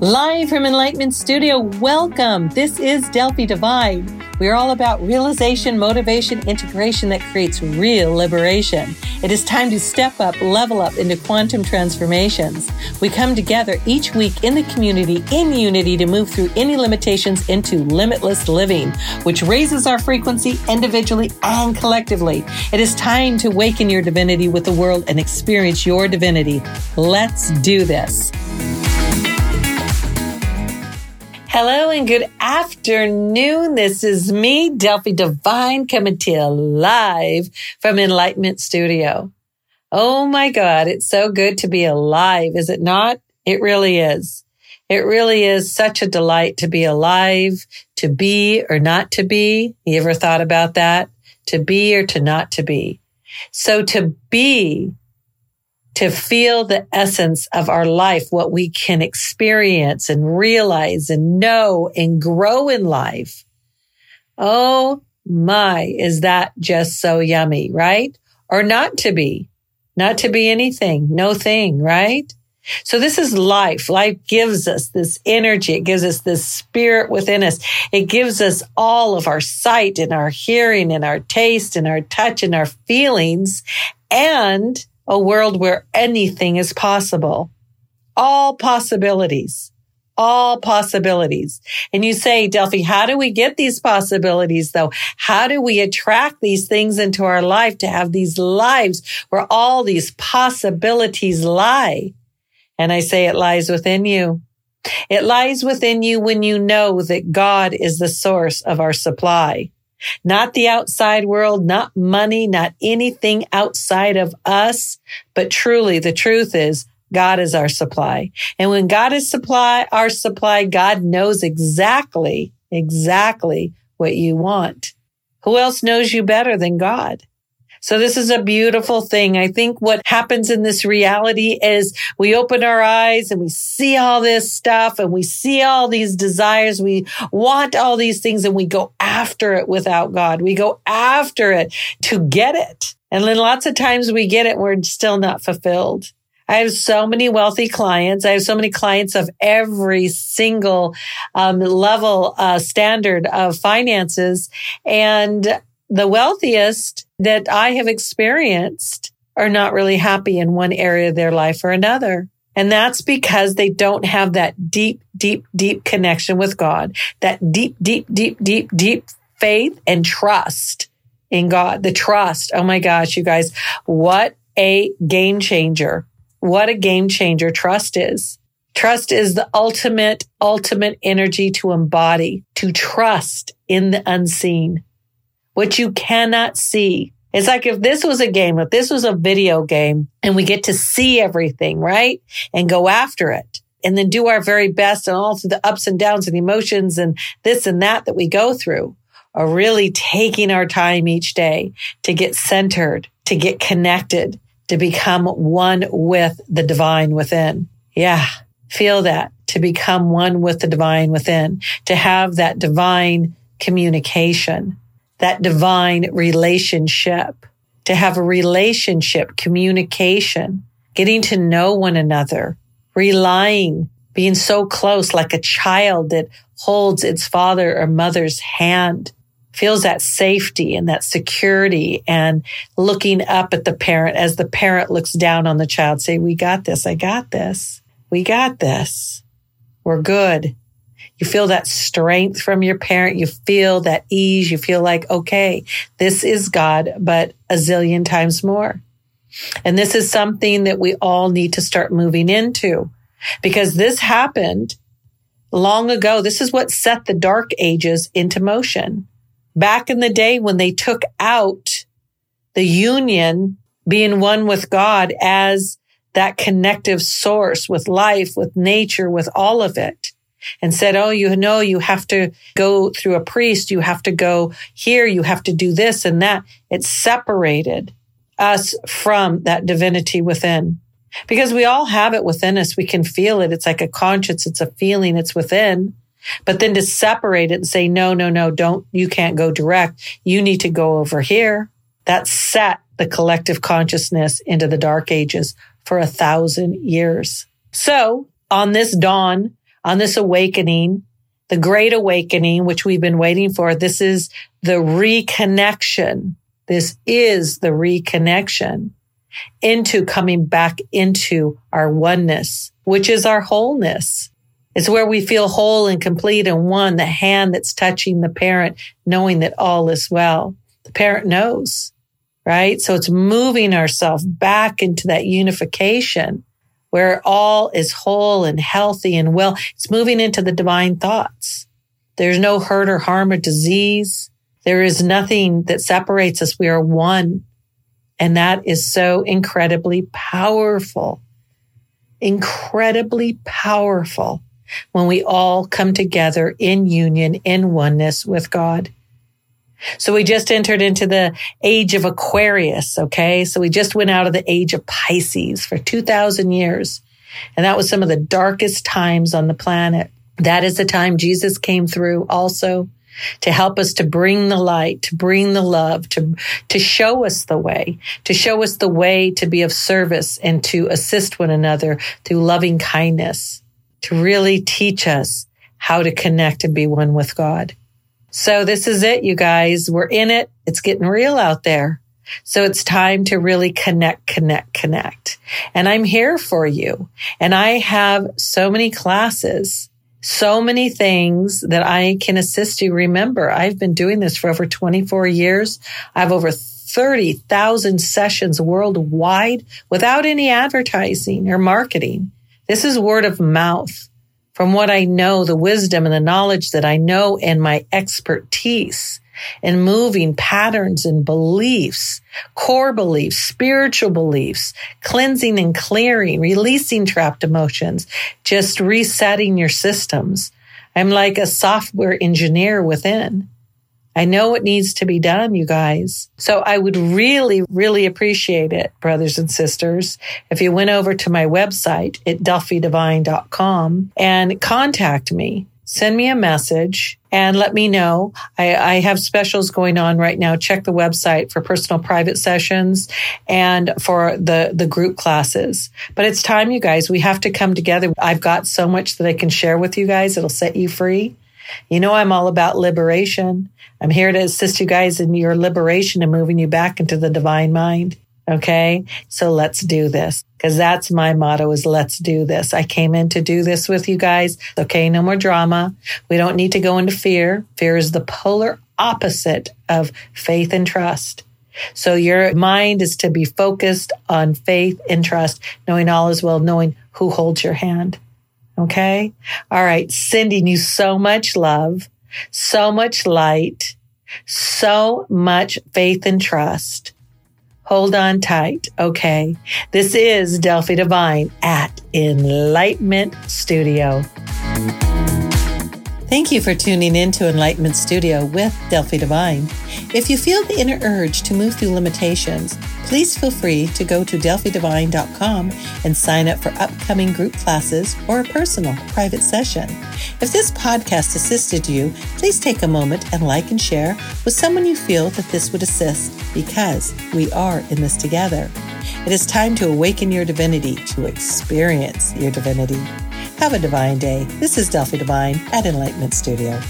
Live from Enlightenment Studio, welcome. This is Delphi Divine. We are all about realization, motivation, integration that creates real liberation. It is time to step up, level up into quantum transformations. We come together each week in the community in unity to move through any limitations into limitless living, which raises our frequency individually and collectively. It is time to awaken your divinity with the world and experience your divinity. Let's do this. Hello and good afternoon. This is me, Delphi Divine, coming to you live from Enlightenment Studio. Oh my God, it's so good to be alive, is it not? It really is. It really is such a delight to be alive, to be or not to be. You ever thought about that? To be or to not to be. So to be to feel the essence of our life, what we can experience and realize and know and grow in life. Oh my, is that just so yummy, right? Or not to be, not to be anything, no thing, right? So this is life. Life gives us this energy. It gives us this spirit within us. It gives us all of our sight and our hearing and our taste and our touch and our feelings. And a world where anything is possible. All possibilities. All possibilities. And you say, Delphi, how do we get these possibilities though? How do we attract these things into our life to have these lives where all these possibilities lie? And I say it lies within you. It lies within you when you know that God is the source of our supply not the outside world, not money, not anything outside of us. But truly the truth is God is our supply. And when God is supply, our supply, God knows exactly, exactly what you want. Who else knows you better than God? So this is a beautiful thing. I think what happens in this reality is we open our eyes and we see all this stuff and we see all these desires. We want all these things and we go after it without God. We go after it to get it. And then lots of times we get it, we're still not fulfilled. I have so many wealthy clients. I have so many clients of every single um, level uh, standard of finances. And the wealthiest that I have experienced are not really happy in one area of their life or another. And that's because they don't have that deep, deep, deep connection with God, that deep, deep, deep, deep, deep faith and trust in God. The trust. Oh my gosh, you guys, what a game changer. What a game changer trust is. Trust is the ultimate, ultimate energy to embody, to trust in the unseen what you cannot see. It's like if this was a game, if this was a video game and we get to see everything, right? And go after it and then do our very best and all through the ups and downs and emotions and this and that that we go through are really taking our time each day to get centered, to get connected, to become one with the divine within. Yeah. Feel that to become one with the divine within, to have that divine communication that divine relationship, to have a relationship, communication, getting to know one another, relying, being so close like a child that holds its father or mother's hand, feels that safety and that security and looking up at the parent as the parent looks down on the child, say, we got this. I got this. We got this. We're good. You feel that strength from your parent. You feel that ease. You feel like, okay, this is God, but a zillion times more. And this is something that we all need to start moving into because this happened long ago. This is what set the dark ages into motion. Back in the day when they took out the union being one with God as that connective source with life, with nature, with all of it and said, Oh, you know, you have to go through a priest. You have to go here. You have to do this and that. It separated us from that divinity within because we all have it within us. We can feel it. It's like a conscience. It's a feeling. It's within. But then to separate it and say, no, no, no, don't, you can't go direct. You need to go over here. That set the collective consciousness into the dark ages for a thousand years. So on this dawn on this awakening, the great awakening, which we've been waiting for. This is the reconnection. This is the reconnection into coming back into our oneness, which is our wholeness. It's where we feel whole and complete and one, the hand that's touching the parent, knowing that all is well. The parent knows, right? So it's moving ourselves back into that unification where all is whole and healthy and well. It's moving into the divine thoughts. There's no hurt or harm or disease. There is nothing that separates us. We are one. And that is so incredibly powerful, incredibly powerful when we all come together in union, in oneness with God. So we just entered into the age of Aquarius. Okay. So we just went out of the age of Pisces for 2000 years. And that was some of the darkest times on the planet. That is the time Jesus came through also to help us to bring the light, to bring the love, to, to show us the way, to show us the way to be of service and to assist one another through loving kindness, to really teach us how to connect and be one with God. So this is it, you guys. We're in it. It's getting real out there. So it's time to really connect, connect, connect. And I'm here for you. And I have so many classes, so many things that I can assist you. Remember, I've been doing this for over 24 years. I have over 30,000 sessions worldwide without any advertising or marketing. This is word of mouth from what I know, the wisdom and the knowledge that I know and my expertise in moving patterns and beliefs, core beliefs, spiritual beliefs, cleansing and clearing, releasing trapped emotions, just resetting your systems. I'm like a software engineer within. I know what needs to be done, you guys. So I would really, really appreciate it, brothers and sisters, if you went over to my website at delphidivine.com and contact me. Send me a message and let me know. I, I have specials going on right now. Check the website for personal private sessions and for the, the group classes. But it's time, you guys. We have to come together. I've got so much that I can share with you guys. It'll set you free. You know, I'm all about liberation. I'm here to assist you guys in your liberation and moving you back into the divine mind. Okay. So let's do this because that's my motto is let's do this. I came in to do this with you guys. Okay. No more drama. We don't need to go into fear. Fear is the polar opposite of faith and trust. So your mind is to be focused on faith and trust, knowing all is well, knowing who holds your hand. Okay. All right. Sending you so much love, so much light, so much faith and trust. Hold on tight. Okay. This is Delphi Divine at Enlightenment Studio. Thank you for tuning in to Enlightenment Studio with Delphi Divine. If you feel the inner urge to move through limitations, please feel free to go to delphidivine.com and sign up for upcoming group classes or a personal private session. If this podcast assisted you, please take a moment and like and share with someone you feel that this would assist because we are in this together. It is time to awaken your divinity, to experience your divinity. Have a divine day. This is Delphi Divine at Enlightenment Studio.